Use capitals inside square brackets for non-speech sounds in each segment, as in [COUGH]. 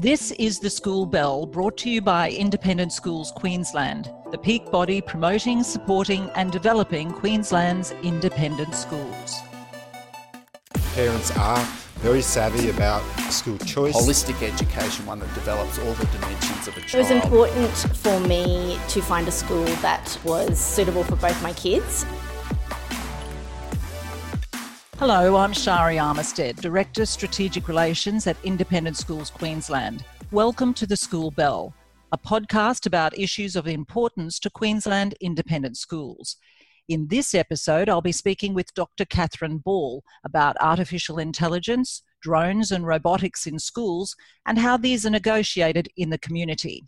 This is the School Bell brought to you by Independent Schools Queensland, the peak body promoting, supporting, and developing Queensland's independent schools. Parents are very savvy about school choice. Holistic education, one that develops all the dimensions of a child. It was important for me to find a school that was suitable for both my kids Hello, I'm Shari Armistead, Director Strategic Relations at Independent Schools Queensland. Welcome to the School Bell, a podcast about issues of importance to Queensland independent schools. In this episode, I'll be speaking with Dr. Catherine Ball about artificial intelligence, drones, and robotics in schools, and how these are negotiated in the community.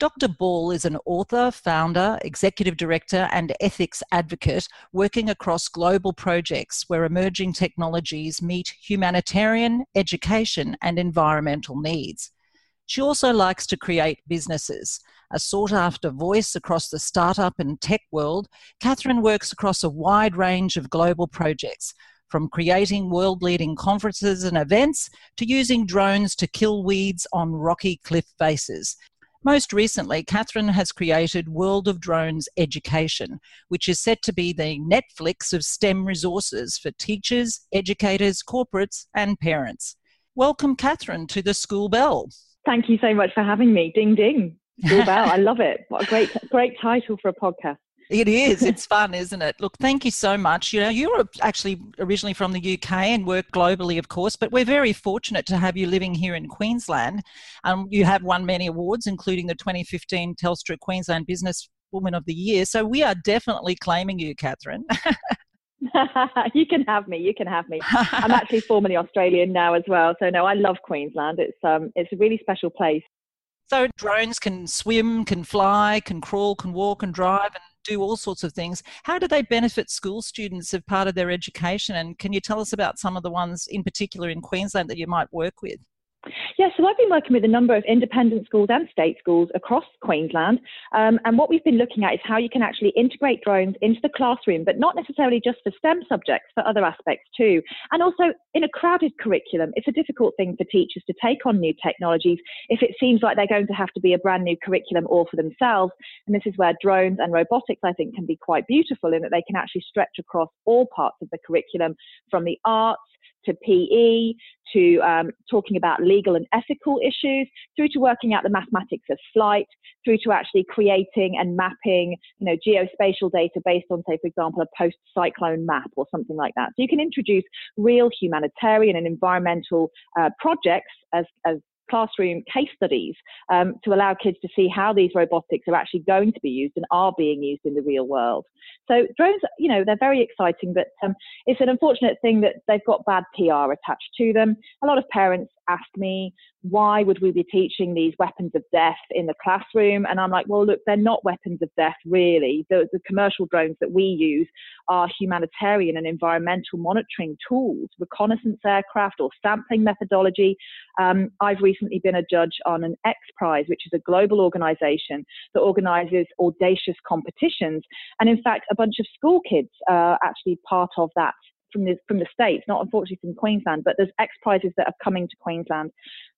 Dr. Ball is an author, founder, executive director, and ethics advocate working across global projects where emerging technologies meet humanitarian, education, and environmental needs. She also likes to create businesses. A sought after voice across the startup and tech world, Catherine works across a wide range of global projects, from creating world leading conferences and events to using drones to kill weeds on rocky cliff faces. Most recently, Catherine has created World of Drones Education, which is set to be the Netflix of STEM resources for teachers, educators, corporates, and parents. Welcome, Catherine, to the School Bell. Thank you so much for having me. Ding ding. School [LAUGHS] Bell. I love it. What a great, great title for a podcast. It is. It's fun, isn't it? Look, thank you so much. You know, you're actually originally from the UK and work globally, of course, but we're very fortunate to have you living here in Queensland. Um, you have won many awards, including the 2015 Telstra Queensland Business Woman of the Year. So we are definitely claiming you, Catherine. [LAUGHS] you can have me. You can have me. I'm actually formerly Australian now as well. So no, I love Queensland. It's um, it's a really special place. So drones can swim, can fly, can crawl, can walk, and drive, and do all sorts of things. How do they benefit school students as part of their education? And can you tell us about some of the ones in particular in Queensland that you might work with? Yeah, so I've been working with a number of independent schools and state schools across Queensland. Um, and what we've been looking at is how you can actually integrate drones into the classroom, but not necessarily just for STEM subjects, for other aspects too. And also in a crowded curriculum, it's a difficult thing for teachers to take on new technologies if it seems like they're going to have to be a brand new curriculum all for themselves. And this is where drones and robotics, I think, can be quite beautiful in that they can actually stretch across all parts of the curriculum from the arts to PE, to um, talking about legal and ethical issues, through to working out the mathematics of flight, through to actually creating and mapping, you know, geospatial data based on, say, for example, a post-cyclone map or something like that. So you can introduce real humanitarian and environmental uh, projects as, as classroom case studies um, to allow kids to see how these robotics are actually going to be used and are being used in the real world. So drones, you know, they're very exciting, but um, it's an unfortunate thing that they've got bad PR attached to them. A lot of parents ask me, why would we be teaching these weapons of death in the classroom? And I'm like, well, look, they're not weapons of death, really. The, the commercial drones that we use are humanitarian and environmental monitoring tools, reconnaissance aircraft or sampling methodology. Um, I've recently been a judge on an X Prize, which is a global organization that organizes audacious competitions. And in fact, a bunch of school kids are actually part of that from the from the states, not unfortunately from Queensland, but there's X prizes that are coming to Queensland.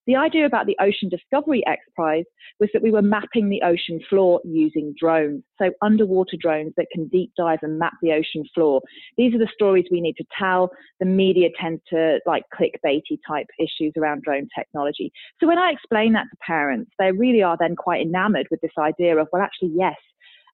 The idea about the Ocean Discovery X Prize was that we were mapping the ocean floor using drones, so underwater drones that can deep dive and map the ocean floor. These are the stories we need to tell. The media tends to like clickbaity type issues around drone technology. So when I explain that to parents, they really are then quite enamored with this idea of, well, actually, yes,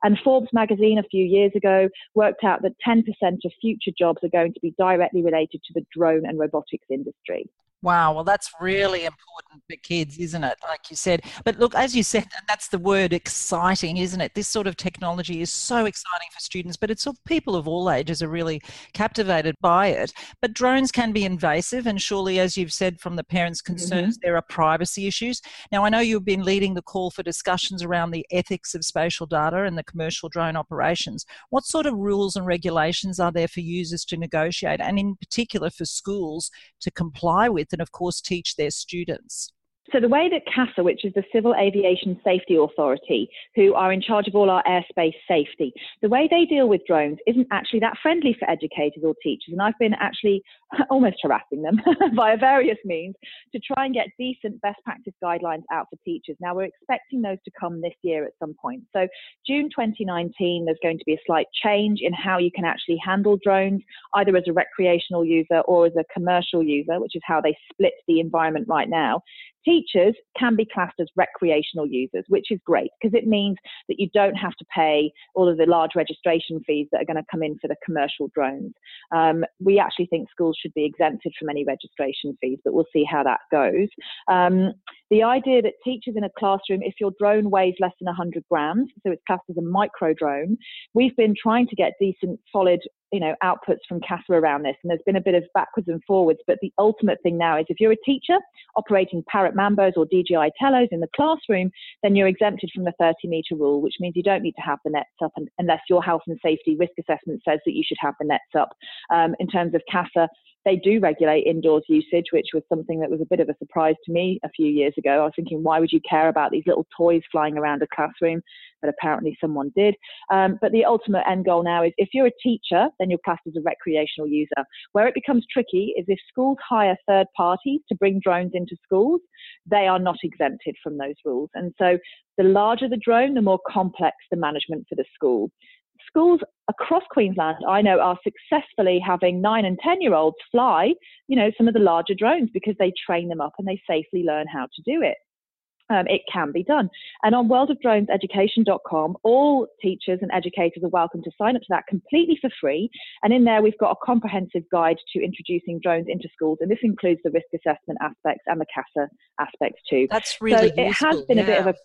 and Forbes magazine a few years ago worked out that 10% of future jobs are going to be directly related to the drone and robotics industry. Wow, well, that's really important for kids, isn't it? Like you said. But look, as you said, and that's the word exciting, isn't it? This sort of technology is so exciting for students, but it's people of all ages are really captivated by it. But drones can be invasive, and surely, as you've said from the parents' concerns, mm-hmm. there are privacy issues. Now, I know you've been leading the call for discussions around the ethics of spatial data and the commercial drone operations. What sort of rules and regulations are there for users to negotiate, and in particular for schools to comply with? And, of course, teach their students? So the way that CASA, which is the Civil Aviation Safety Authority, who are in charge of all our airspace safety, the way they deal with drones isn't actually that friendly for educators or teachers. And I've been actually [LAUGHS] almost harassing them [LAUGHS] via various means to try and get decent best practice guidelines out for teachers. Now we're expecting those to come this year at some point. So June 2019, there's going to be a slight change in how you can actually handle drones, either as a recreational user or as a commercial user, which is how they split the environment right now. Teachers can be classed as recreational users, which is great because it means that you don't have to pay all of the large registration fees that are going to come in for the commercial drones. Um, we actually think schools should be exempted from any registration fees, but we'll see how that goes. Um, the idea that teachers in a classroom, if your drone weighs less than 100 grams, so it's classed as a micro drone, we've been trying to get decent, solid you know outputs from CASA around this, and there's been a bit of backwards and forwards. But the ultimate thing now is if you're a teacher operating Parrot Mambos or DJI Tellos in the classroom, then you're exempted from the 30 meter rule, which means you don't need to have the nets up unless your health and safety risk assessment says that you should have the nets up. Um, in terms of CASA, they do regulate indoors usage, which was something that was a bit of a surprise to me a few years ago. I was thinking, why would you care about these little toys flying around a classroom? But apparently someone did. Um, but the ultimate end goal now is if you're a teacher, then you're classed as a recreational user. Where it becomes tricky is if schools hire third parties to bring drones into schools, they are not exempted from those rules. And so the larger the drone, the more complex the management for the school schools across Queensland, I know, are successfully having nine and 10 year olds fly, you know, some of the larger drones because they train them up and they safely learn how to do it. Um, it can be done. And on worldofdroneseducation.com, all teachers and educators are welcome to sign up to that completely for free. And in there, we've got a comprehensive guide to introducing drones into schools. And this includes the risk assessment aspects and the CASA aspects too. That's really so it has been yeah. a bit of a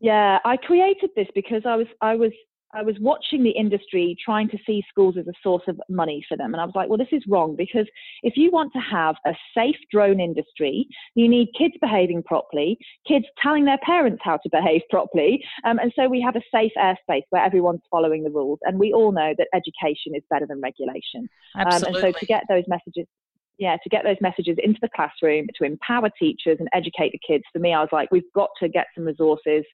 yeah, I created this because I was I was I was watching the industry trying to see schools as a source of money for them. And I was like, well, this is wrong because if you want to have a safe drone industry, you need kids behaving properly, kids telling their parents how to behave properly. Um, and so we have a safe airspace where everyone's following the rules. And we all know that education is better than regulation. Absolutely. Um, and so to get those messages, yeah, to get those messages into the classroom, to empower teachers and educate the kids, for me, I was like, we've got to get some resources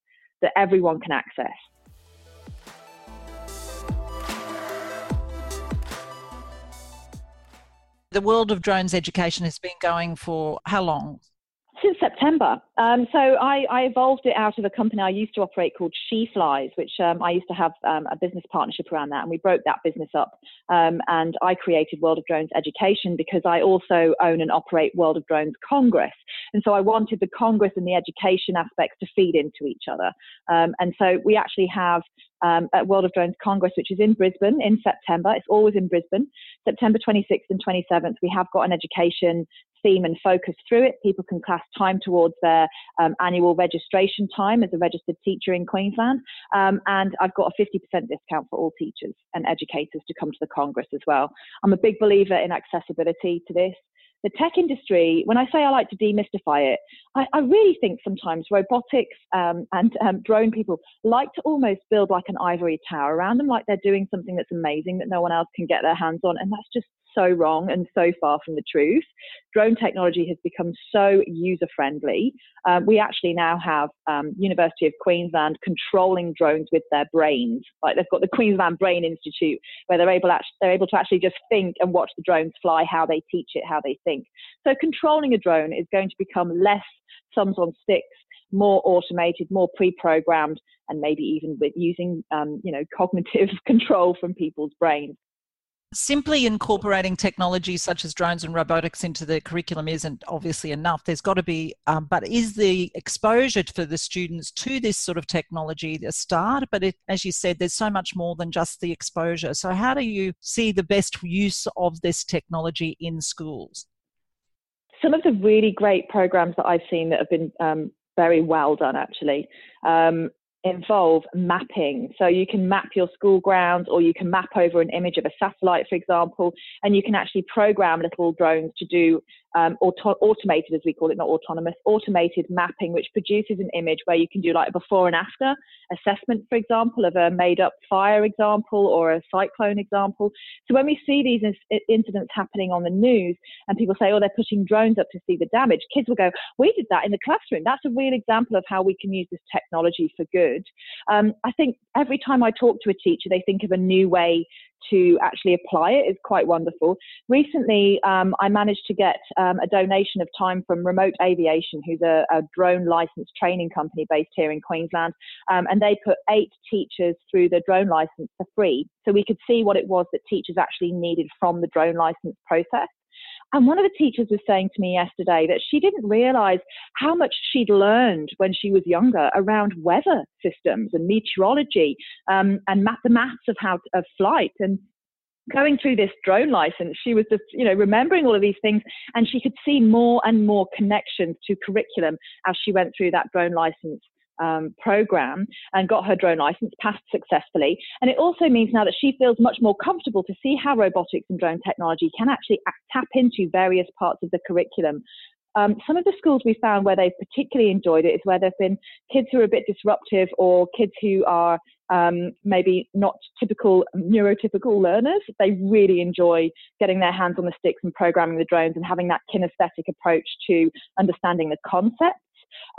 that everyone can access. The world of drones education has been going for how long? Since September. Um, so I, I, evolved it out of a company I used to operate called She Flies, which um, I used to have um, a business partnership around that, and we broke that business up. Um, and I created World of Drones Education because I also own and operate World of Drones Congress, and so I wanted the Congress and the education aspects to feed into each other. Um, and so we actually have um, at World of Drones Congress, which is in Brisbane in September. It's always in Brisbane. September 26th and 27th, we have got an education theme and focus through it. People can class time towards their um, annual registration time as a registered teacher in Queensland. Um, and I've got a 50% discount for all teachers and educators to come to the Congress as well. I'm a big believer in accessibility to this the tech industry, when I say I like to demystify it, I, I really think sometimes robotics um, and um, drone people like to almost build like an ivory tower around them, like they're doing something that's amazing that no one else can get their hands on. And that's just so wrong and so far from the truth. Drone technology has become so user friendly. Um, we actually now have um, University of Queensland controlling drones with their brains. Like they've got the Queensland Brain Institute where they're able, actually, they're able to actually just think and watch the drones fly, how they teach it, how they think. So controlling a drone is going to become less sums on sticks more automated, more pre-programmed, and maybe even with using, um, you know, cognitive [LAUGHS] control from people's brains simply incorporating technology such as drones and robotics into the curriculum isn't obviously enough. There's got to be, um, but is the exposure for the students to this sort of technology a start? But it, as you said, there's so much more than just the exposure. So, how do you see the best use of this technology in schools? Some of the really great programs that I've seen that have been um, very well done actually um, involve mapping. So you can map your school grounds or you can map over an image of a satellite, for example, and you can actually program little drones to do um, auto- automated, as we call it, not autonomous, automated mapping, which produces an image where you can do like a before and after assessment, for example, of a made up fire example or a cyclone example. So when we see these incidents happening on the news and people say, oh, they're putting drones up to see the damage, kids will go, we did that in the classroom. That's a real example of how we can use this technology for good. Um, I think every time I talk to a teacher, they think of a new way to actually apply it is quite wonderful. Recently, um, I managed to get um, a donation of time from Remote Aviation, who's a, a drone license training company based here in Queensland, um, and they put eight teachers through the drone license for free, so we could see what it was that teachers actually needed from the drone license process. And one of the teachers was saying to me yesterday that she didn't realize how much she'd learned when she was younger around weather systems and meteorology um, and math, the maths of how of flight and going through this drone license, she was just, you know, remembering all of these things and she could see more and more connections to curriculum as she went through that drone license um, program and got her drone license, passed successfully. And it also means now that she feels much more comfortable to see how robotics and drone technology can actually tap into various parts of the curriculum. Um, some of the schools we found where they've particularly enjoyed it is where there have been kids who are a bit disruptive or kids who are um, maybe not typical neurotypical learners. They really enjoy getting their hands on the sticks and programming the drones and having that kinesthetic approach to understanding the concepts.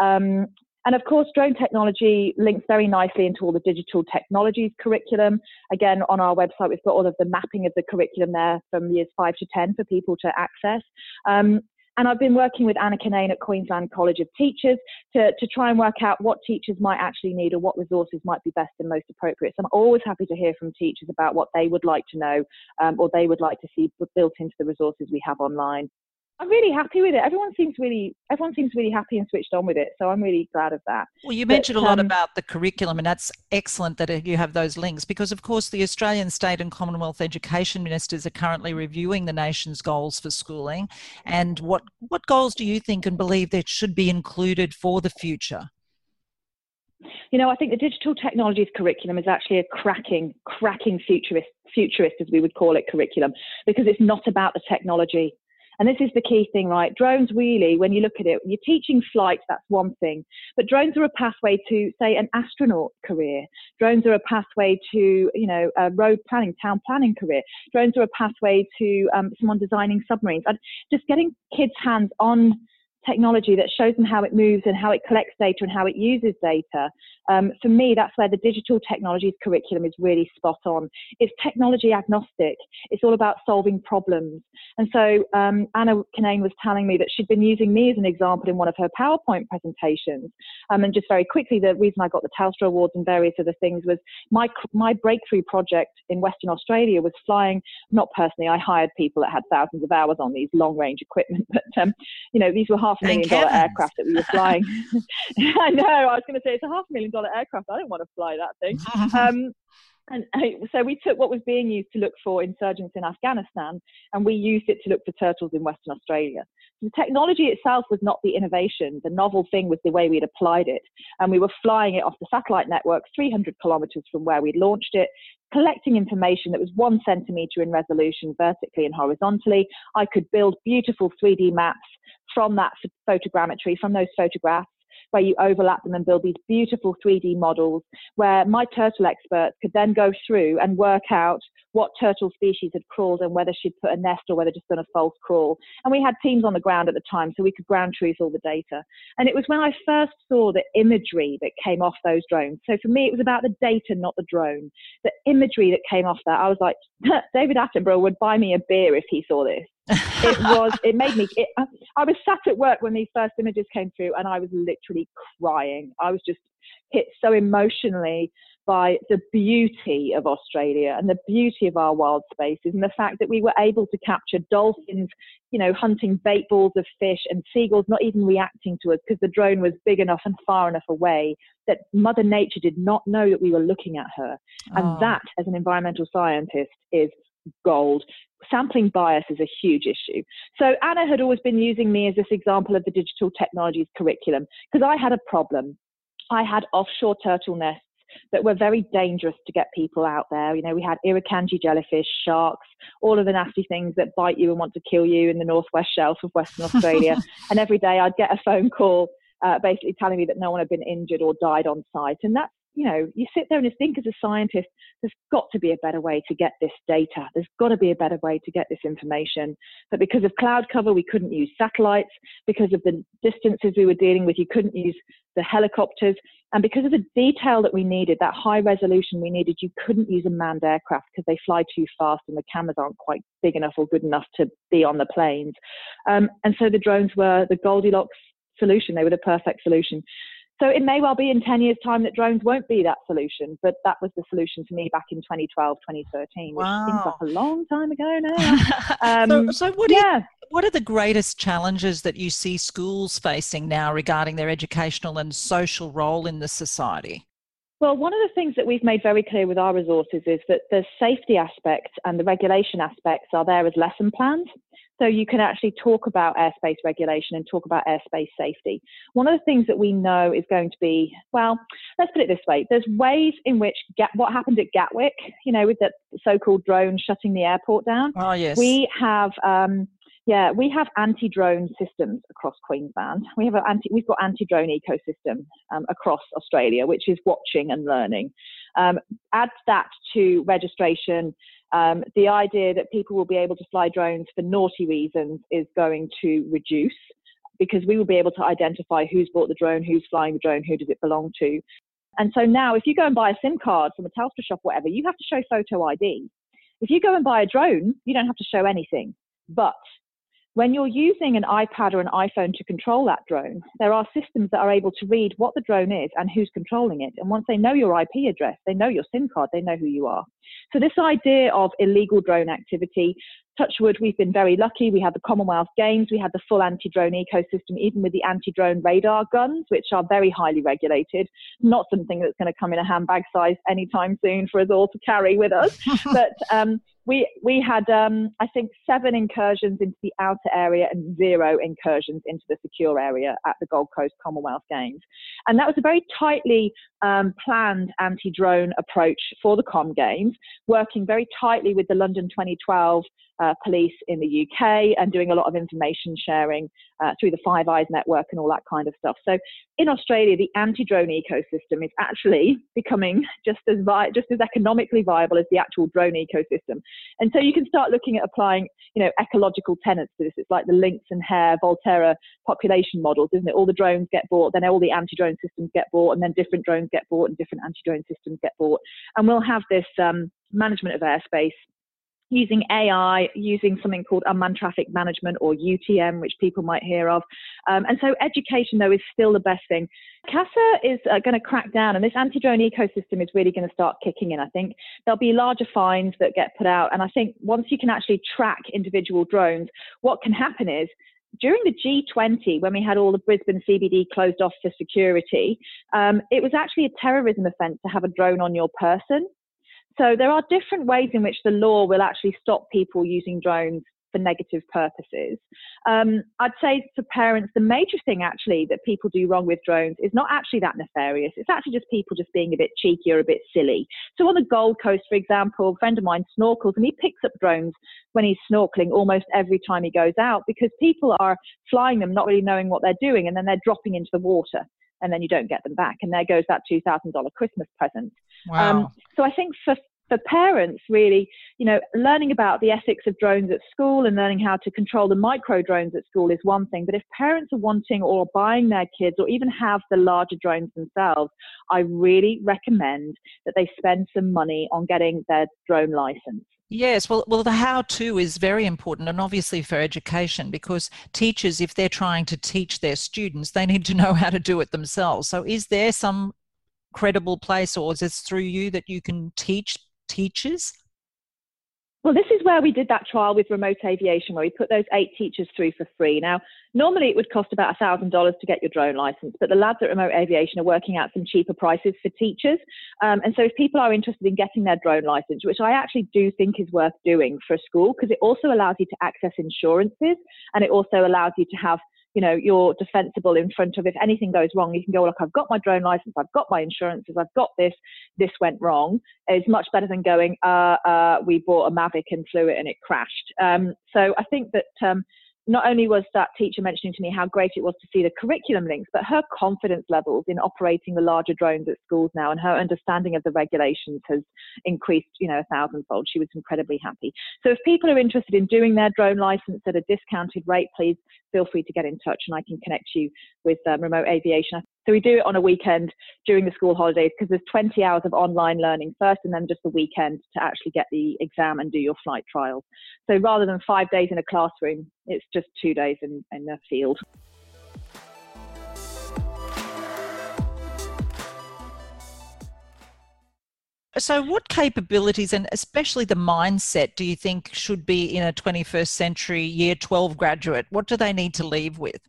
Um, and of course, drone technology links very nicely into all the digital technologies curriculum. Again, on our website, we've got all of the mapping of the curriculum there from years five to 10 for people to access. Um, and I've been working with Anna Kinane at Queensland College of Teachers to, to try and work out what teachers might actually need or what resources might be best and most appropriate. So I'm always happy to hear from teachers about what they would like to know um, or they would like to see built into the resources we have online. I'm really happy with it. Everyone seems really, everyone seems really happy and switched on with it. So I'm really glad of that. Well, you mentioned but, a lot um, about the curriculum, and that's excellent that you have those links because, of course, the Australian state and Commonwealth education ministers are currently reviewing the nation's goals for schooling. And what what goals do you think and believe that should be included for the future? You know, I think the digital technologies curriculum is actually a cracking, cracking futurist, futurist as we would call it, curriculum because it's not about the technology. And this is the key thing, right? Drones really, when you look at it, you're teaching flight, that's one thing. But drones are a pathway to, say, an astronaut career. Drones are a pathway to, you know, a road planning, town planning career. Drones are a pathway to um, someone designing submarines. And just getting kids' hands on technology that shows them how it moves and how it collects data and how it uses data. Um, for me, that's where the digital technologies curriculum is really spot on. It's technology agnostic. It's all about solving problems. And so um, Anna Kinane was telling me that she'd been using me as an example in one of her PowerPoint presentations. Um, and just very quickly, the reason I got the Telstra Awards and various other things was my my breakthrough project in Western Australia was flying. Not personally, I hired people that had thousands of hours on these long range equipment, [LAUGHS] but um, you know these were half a million dollar aircraft that we were flying. [LAUGHS] [LAUGHS] I know. I was going to say it's a half million dollar aircraft. I don't want to fly that thing. [LAUGHS] Um, and so we took what was being used to look for insurgents in Afghanistan and we used it to look for turtles in Western Australia. The technology itself was not the innovation. The novel thing was the way we'd applied it. And we were flying it off the satellite network 300 kilometers from where we'd launched it, collecting information that was one centimeter in resolution vertically and horizontally. I could build beautiful 3D maps from that photogrammetry, from those photographs where you overlap them and build these beautiful 3D models where my turtle experts could then go through and work out what turtle species had crawled and whether she'd put a nest or whether just done a false crawl. And we had teams on the ground at the time, so we could ground truth all the data. And it was when I first saw the imagery that came off those drones. So for me, it was about the data, not the drone. The imagery that came off that, I was like, [LAUGHS] David Attenborough would buy me a beer if he saw this it was [LAUGHS] it made me it, i was sat at work when these first images came through and i was literally crying i was just hit so emotionally by the beauty of australia and the beauty of our wild spaces and the fact that we were able to capture dolphins you know hunting bait balls of fish and seagulls not even reacting to us because the drone was big enough and far enough away that mother nature did not know that we were looking at her and oh. that as an environmental scientist is gold. Sampling bias is a huge issue. So Anna had always been using me as this example of the digital technologies curriculum because I had a problem. I had offshore turtle nests that were very dangerous to get people out there. You know, we had irukandji jellyfish, sharks, all of the nasty things that bite you and want to kill you in the northwest shelf of Western [LAUGHS] Australia. and every day I'd get a phone call uh, basically telling me that no one had been injured or died on site. And that's you know, you sit there and you think as a scientist, there's got to be a better way to get this data. There's got to be a better way to get this information. But because of cloud cover, we couldn't use satellites. Because of the distances we were dealing with, you couldn't use the helicopters. And because of the detail that we needed, that high resolution we needed, you couldn't use a manned aircraft because they fly too fast and the cameras aren't quite big enough or good enough to be on the planes. Um, and so the drones were the Goldilocks solution. They were the perfect solution. So it may well be in 10 years' time that drones won't be that solution, but that was the solution to me back in 2012, 2013, which wow. seems like a long time ago now. [LAUGHS] Um, so, so, what, yeah. You, what are the greatest challenges that you see schools facing now regarding their educational and social role in the society? Well, one of the things that we've made very clear with our resources is that the safety aspects and the regulation aspects are there as lesson plans. So you can actually talk about airspace regulation and talk about airspace safety. One of the things that we know is going to be, well, let's put it this way: there's ways in which what happened at Gatwick, you know, with the so-called drone shutting the airport down. Oh yes. We have. Um, yeah, we have anti-drone systems across Queensland. We have an anti, we've got anti-drone ecosystem um, across Australia, which is watching and learning. Um, add that to registration um, the idea that people will be able to fly drones for naughty reasons is going to reduce because we will be able to identify who's bought the drone, who's flying the drone, who does it belong to. And so now, if you go and buy a SIM card from a Telstra shop, whatever, you have to show photo ID. If you go and buy a drone, you don't have to show anything. But when you're using an iPad or an iPhone to control that drone, there are systems that are able to read what the drone is and who's controlling it. And once they know your IP address, they know your SIM card, they know who you are. So this idea of illegal drone activity, Touchwood, we've been very lucky. We had the Commonwealth Games, we had the full anti-drone ecosystem, even with the anti-drone radar guns, which are very highly regulated. Not something that's going to come in a handbag size anytime soon for us all to carry with us. [LAUGHS] but um, we we had um, I think seven incursions into the outer area and zero incursions into the secure area at the Gold Coast Commonwealth Games, and that was a very tightly um, planned anti-drone approach for the Com Games, working very tightly with the London 2012 uh, police in the UK and doing a lot of information sharing uh, through the Five Eyes network and all that kind of stuff. So in Australia, the anti-drone ecosystem is actually becoming just as vi- just as economically viable as the actual drone ecosystem. And so you can start looking at applying, you know, ecological tenets to this. It's like the lynx and hare Volterra population models, isn't it? All the drones get bought, then all the anti-drone systems get bought, and then different drones get bought and different anti-drone systems get bought. And we'll have this um, management of airspace using AI, using something called unmanned traffic management or UTM, which people might hear of. Um, and so education, though, is still the best thing. CASA is uh, going to crack down, and this anti drone ecosystem is really going to start kicking in. I think there'll be larger fines that get put out. And I think once you can actually track individual drones, what can happen is during the G20, when we had all the Brisbane CBD closed off for security, um, it was actually a terrorism offence to have a drone on your person. So there are different ways in which the law will actually stop people using drones for negative purposes. Um, I'd say for parents, the major thing actually that people do wrong with drones is not actually that nefarious. It's actually just people just being a bit cheeky or a bit silly. So on the Gold Coast, for example, a friend of mine snorkels and he picks up drones when he's snorkeling almost every time he goes out because people are flying them not really knowing what they're doing and then they're dropping into the water and then you don't get them back. And there goes that $2,000 Christmas present. Wow. Um, so I think for for parents, really, you know, learning about the ethics of drones at school and learning how to control the micro drones at school is one thing. But if parents are wanting or buying their kids or even have the larger drones themselves, I really recommend that they spend some money on getting their drone license. Yes, well, well, the how to is very important, and obviously for education, because teachers, if they're trying to teach their students, they need to know how to do it themselves. So, is there some credible place, or is it through you that you can teach teachers? Well, this is where we did that trial with remote aviation, where we put those eight teachers through for free. Now, normally it would cost about $1,000 to get your drone license, but the labs at Remote Aviation are working out some cheaper prices for teachers. Um, and so, if people are interested in getting their drone license, which I actually do think is worth doing for a school, because it also allows you to access insurances and it also allows you to have you know, you're defensible in front of if anything goes wrong, you can go, look, I've got my drone license, I've got my insurances, I've got this, this went wrong. It's much better than going, uh, uh, we bought a Mavic and flew it and it crashed. Um, so I think that um, not only was that teacher mentioning to me how great it was to see the curriculum links, but her confidence levels in operating the larger drones at schools now and her understanding of the regulations has increased, you know, a thousandfold. She was incredibly happy. So if people are interested in doing their drone license at a discounted rate, please feel free to get in touch and I can connect you with um, remote aviation. So we do it on a weekend during the school holidays because there's 20 hours of online learning first and then just the weekend to actually get the exam and do your flight trials. So rather than five days in a classroom, it's just two days in, in the field. So, what capabilities and especially the mindset do you think should be in a 21st century year 12 graduate? What do they need to leave with?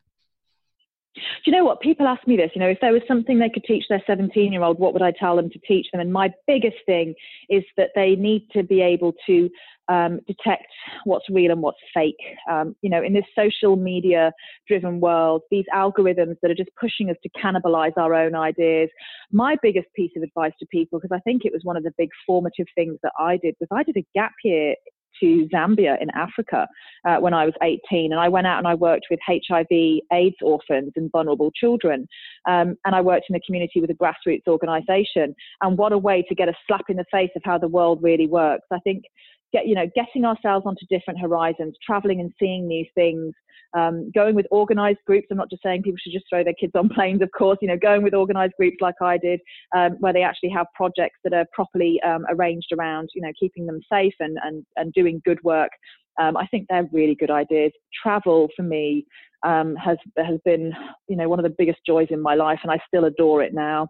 Do you know what? People ask me this. You know, if there was something they could teach their 17 year old, what would I tell them to teach them? And my biggest thing is that they need to be able to um, detect what's real and what's fake. Um, you know, in this social media driven world, these algorithms that are just pushing us to cannibalize our own ideas. My biggest piece of advice to people, because I think it was one of the big formative things that I did, was I did a gap year to Zambia in Africa uh, when I was 18. And I went out and I worked with HIV AIDS orphans and vulnerable children. Um, and I worked in the community with a grassroots organization. And what a way to get a slap in the face of how the world really works. I think get, you know, getting ourselves onto different horizons, traveling and seeing these things, um, going with organized groups. I'm not just saying people should just throw their kids on [LAUGHS] planes, of course, you know, going with organized groups like I did, um, where they actually have projects that are properly um, arranged around, you know, keeping them safe and, and, and doing good work. Um, I think they're really good ideas. Travel for me um, has has been, you know, one of the biggest joys in my life, and I still adore it now.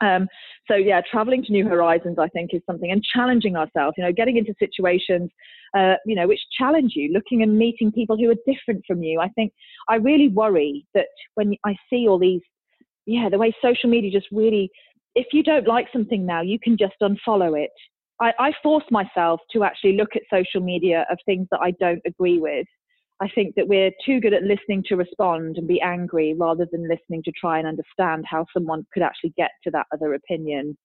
Um, so yeah, traveling to new horizons, I think, is something, and challenging ourselves. You know, getting into situations, uh, you know, which challenge you, looking and meeting people who are different from you. I think I really worry that when I see all these, yeah, the way social media just really, if you don't like something now, you can just unfollow it. I, I force myself to actually look at social media of things that I don't agree with I think that we're too good at listening to respond and be angry rather than listening to try and understand how someone could actually get to that other opinion.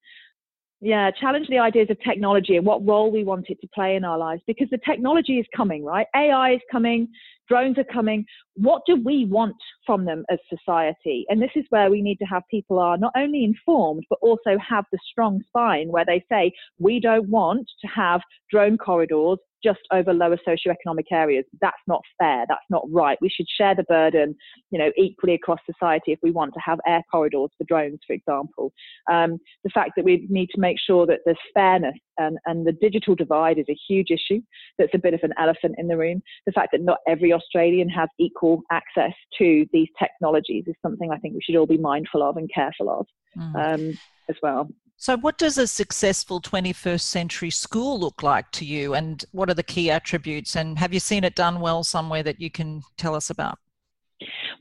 Yeah, challenge the ideas of technology and what role we want it to play in our lives because the technology is coming, right? AI is coming, drones are coming. What do we want from them as society? And this is where we need to have people are not only informed, but also have the strong spine where they say, we don't want to have drone corridors just over lower socioeconomic areas. That's not fair. That's not right. We should share the burden, you know, equally across society if we want to have air corridors for drones, for example. Um, the fact that we need to make sure that there's fairness and, and the digital divide is a huge issue. That's a bit of an elephant in the room. The fact that not every Australian has equal access to these technologies is something I think we should all be mindful of and careful of mm. um, as well. So, what does a successful 21st century school look like to you, and what are the key attributes? And have you seen it done well somewhere that you can tell us about?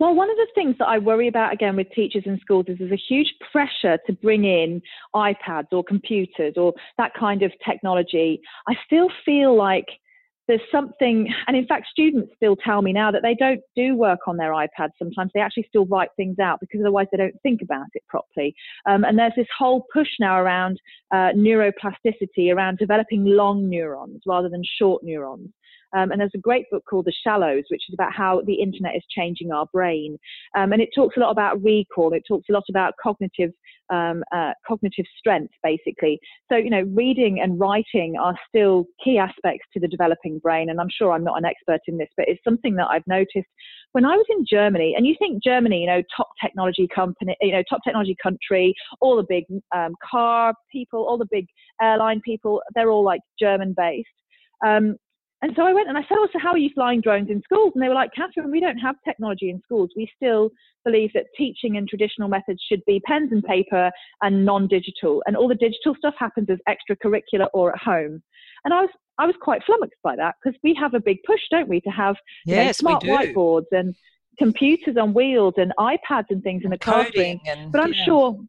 Well, one of the things that I worry about again with teachers in schools is there's a huge pressure to bring in iPads or computers or that kind of technology. I still feel like there's something, and in fact, students still tell me now that they don't do work on their iPads sometimes. They actually still write things out because otherwise they don't think about it properly. Um, and there's this whole push now around uh, neuroplasticity, around developing long neurons rather than short neurons. Um, and there's a great book called The Shallows, which is about how the internet is changing our brain. Um, and it talks a lot about recall. It talks a lot about cognitive um, uh, cognitive strength, basically. So, you know, reading and writing are still key aspects to the developing brain. And I'm sure I'm not an expert in this, but it's something that I've noticed when I was in Germany. And you think Germany, you know, top technology company, you know, top technology country, all the big um, car people, all the big airline people, they're all like German based. Um, and so I went and I said, Oh, so how are you flying drones in schools? And they were like, Catherine, we don't have technology in schools. We still believe that teaching and traditional methods should be pens and paper and non digital. And all the digital stuff happens as extracurricular or at home. And I was I was quite flummoxed by that because we have a big push, don't we, to have yes, you know, smart whiteboards and computers on wheels and iPads and things in the classroom. And, but I'm yeah. sure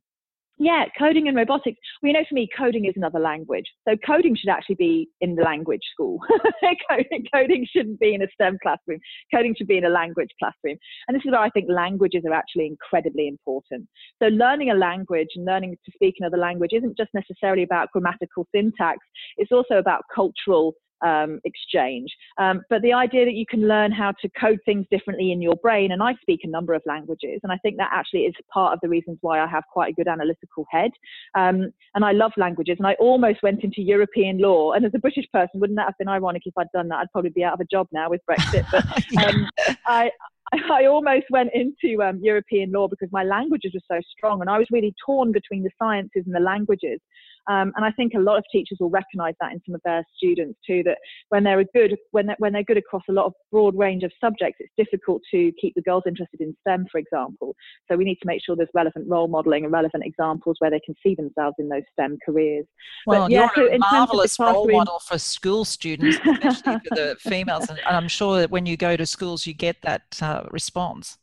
Yeah, coding and robotics. Well, you know, for me, coding is another language. So coding should actually be in the language school. [LAUGHS] coding, coding shouldn't be in a STEM classroom. Coding should be in a language classroom. And this is where I think languages are actually incredibly important. So learning a language and learning to speak another language isn't just necessarily about grammatical syntax. It's also about cultural um, exchange. Um, but the idea that you can learn how to code things differently in your brain, and I speak a number of languages, and I think that actually is part of the reasons why I have quite a good analytical head. Um, and I love languages, and I almost went into European law. And as a British person, wouldn't that have been ironic if I'd done that? I'd probably be out of a job now with Brexit. But [LAUGHS] um, I, I almost went into um, European law because my languages were so strong, and I was really torn between the sciences and the languages. Um, and I think a lot of teachers will recognise that in some of their students too. That when they're good, when they're, when they're good across a lot of broad range of subjects, it's difficult to keep the girls interested in STEM, for example. So we need to make sure there's relevant role modelling and relevant examples where they can see themselves in those STEM careers. Well, but, yeah, you're so a marvellous role model for school students, especially for the [LAUGHS] females. And I'm sure that when you go to schools, you get that uh, response.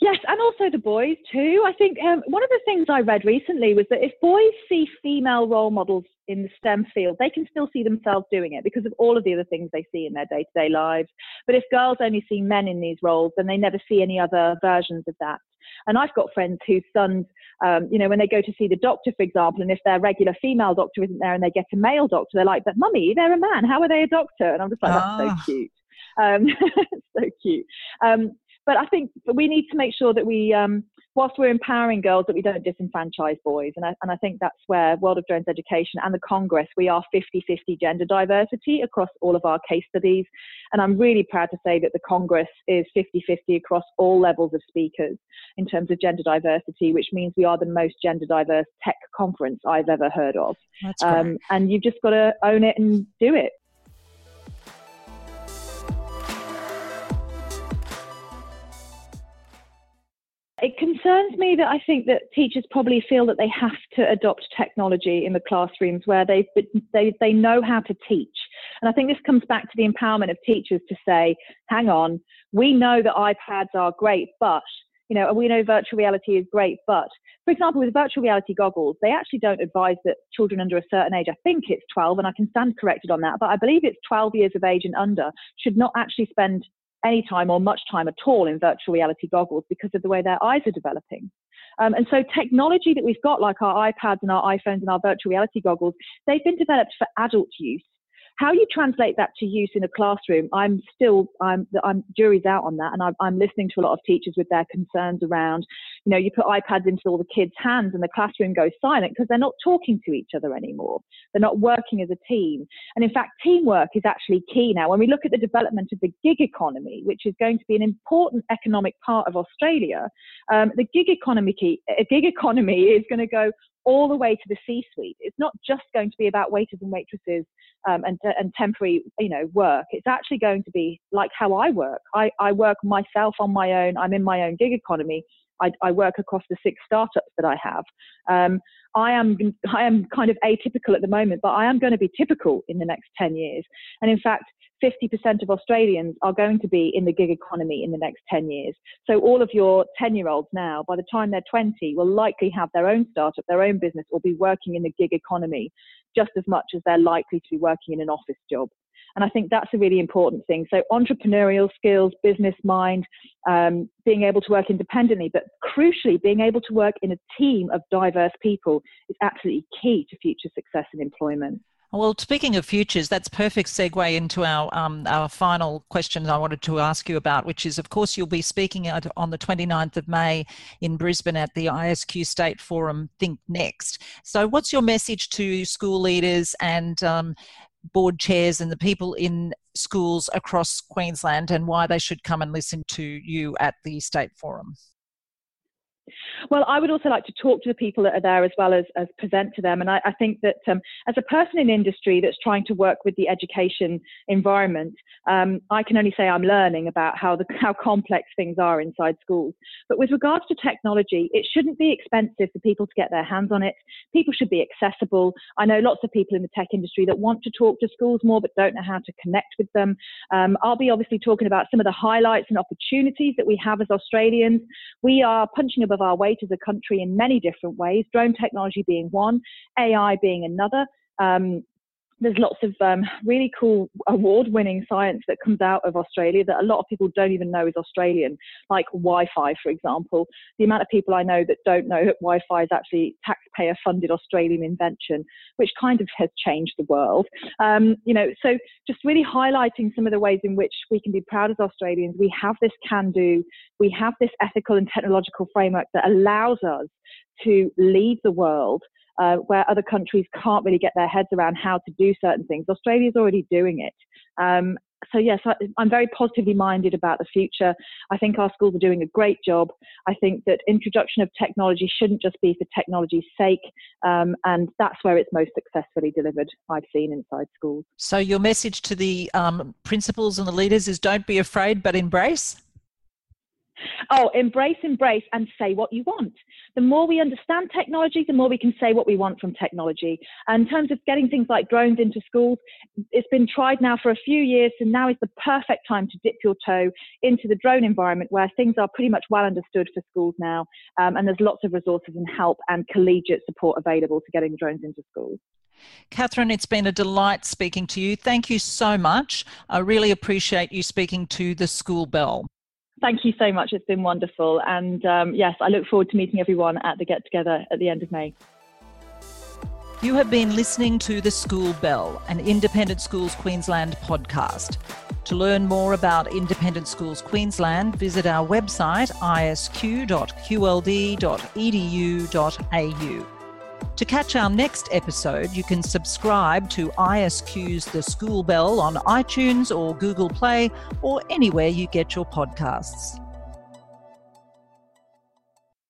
Yes, and also the boys too. I think um, one of the things I read recently was that if boys see female role models in the STEM field, they can still see themselves doing it because of all of the other things they see in their day to day lives. But if girls only see men in these roles, then they never see any other versions of that. And I've got friends whose sons, um, you know, when they go to see the doctor, for example, and if their regular female doctor isn't there and they get a male doctor, they're like, but mummy, they're a man. How are they a doctor? And I'm just like, that's so ah. cute. Um, [LAUGHS] so cute. Um, but I think we need to make sure that we, um, whilst we're empowering girls, that we don't disenfranchise boys. And I, and I think that's where World of Drones Education and the Congress, we are 50 50 gender diversity across all of our case studies. And I'm really proud to say that the Congress is 50 50 across all levels of speakers in terms of gender diversity, which means we are the most gender diverse tech conference I've ever heard of. Um, and you've just got to own it and do it. It concerns me that I think that teachers probably feel that they have to adopt technology in the classrooms where they they they know how to teach. And I think this comes back to the empowerment of teachers to say, hang on, we know that iPads are great, but you know, we know virtual reality is great, but for example, with virtual reality goggles, they actually don't advise that children under a certain age, I think it's 12, and I can stand corrected on that, but I believe it's 12 years of age and under, should not actually spend any time or much time at all in virtual reality goggles because of the way their eyes are developing. Um, and so technology that we've got, like our iPads and our iPhones and our virtual reality goggles, they've been developed for adult use. How you translate that to use in a classroom, I'm still, I'm, I'm jury's out on that, and I'm, I'm listening to a lot of teachers with their concerns around, you know, you put iPads into all the kids' hands and the classroom goes silent because they're not talking to each other anymore. They're not working as a team, and in fact, teamwork is actually key now. When we look at the development of the gig economy, which is going to be an important economic part of Australia, um, the gig economy, key, a gig economy is going to go all the way to the C-suite. It's not just going to be about waiters and waitresses um, and, and temporary, you know, work. It's actually going to be like how I work. I, I work myself on my own. I'm in my own gig economy. I, I work across the six startups that I have. Um, I am I am kind of atypical at the moment, but I am going to be typical in the next 10 years. And in fact, 50% of Australians are going to be in the gig economy in the next 10 years. So all of your 10 year olds now, by the time they're 20, will likely have their own startup, their own business, or be working in the gig economy just as much as they're likely to be working in an office job. And I think that's a really important thing. So entrepreneurial skills, business mind, um, being able to work independently, but crucially, being able to work in a team of diverse people is absolutely key to future success in employment. Well, speaking of futures, that's perfect segue into our um, our final question I wanted to ask you about, which is, of course, you'll be speaking on the 29th of May in Brisbane at the ISQ State Forum Think Next. So, what's your message to school leaders and um, board chairs and the people in schools across Queensland, and why they should come and listen to you at the State Forum? Well, I would also like to talk to the people that are there as well as, as present to them. And I, I think that um, as a person in industry that's trying to work with the education environment, um, I can only say I'm learning about how, the, [LAUGHS] how complex things are inside schools. But with regards to technology, it shouldn't be expensive for people to get their hands on it. People should be accessible. I know lots of people in the tech industry that want to talk to schools more but don't know how to connect with them. Um, I'll be obviously talking about some of the highlights and opportunities that we have as Australians. We are punching above our weight as a country in many different ways, drone technology being one, AI being another. Um, there's lots of um, really cool award-winning science that comes out of Australia that a lot of people don't even know is Australian, like Wi-Fi, for example. The amount of people I know that don't know that Wi-Fi is actually taxpayer-funded Australian invention, which kind of has changed the world. Um, you know, so just really highlighting some of the ways in which we can be proud as Australians. We have this can-do, we have this ethical and technological framework that allows us to lead the world uh, where other countries can't really get their heads around how to do certain things. Australia's already doing it. Um, so yes, I, am very positively minded about the future. I think our schools are doing a great job. I think that introduction of technology shouldn't just be for technology's sake, um, and that's where it's most successfully delivered. I've seen inside schools. So your message to the um, principals and the leaders is: don't be afraid, but embrace. Oh, embrace, embrace, and say what you want. The more we understand technology, the more we can say what we want from technology. And in terms of getting things like drones into schools, it's been tried now for a few years, and now is the perfect time to dip your toe into the drone environment where things are pretty much well understood for schools now. Um, and there's lots of resources and help and collegiate support available to getting drones into schools. Catherine, it's been a delight speaking to you. Thank you so much. I really appreciate you speaking to the School Bell. Thank you so much. It's been wonderful. And um, yes, I look forward to meeting everyone at the get together at the end of May. You have been listening to The School Bell, an Independent Schools Queensland podcast. To learn more about Independent Schools Queensland, visit our website isq.qld.edu.au. To catch our next episode, you can subscribe to ISQ's The School Bell on iTunes or Google Play or anywhere you get your podcasts.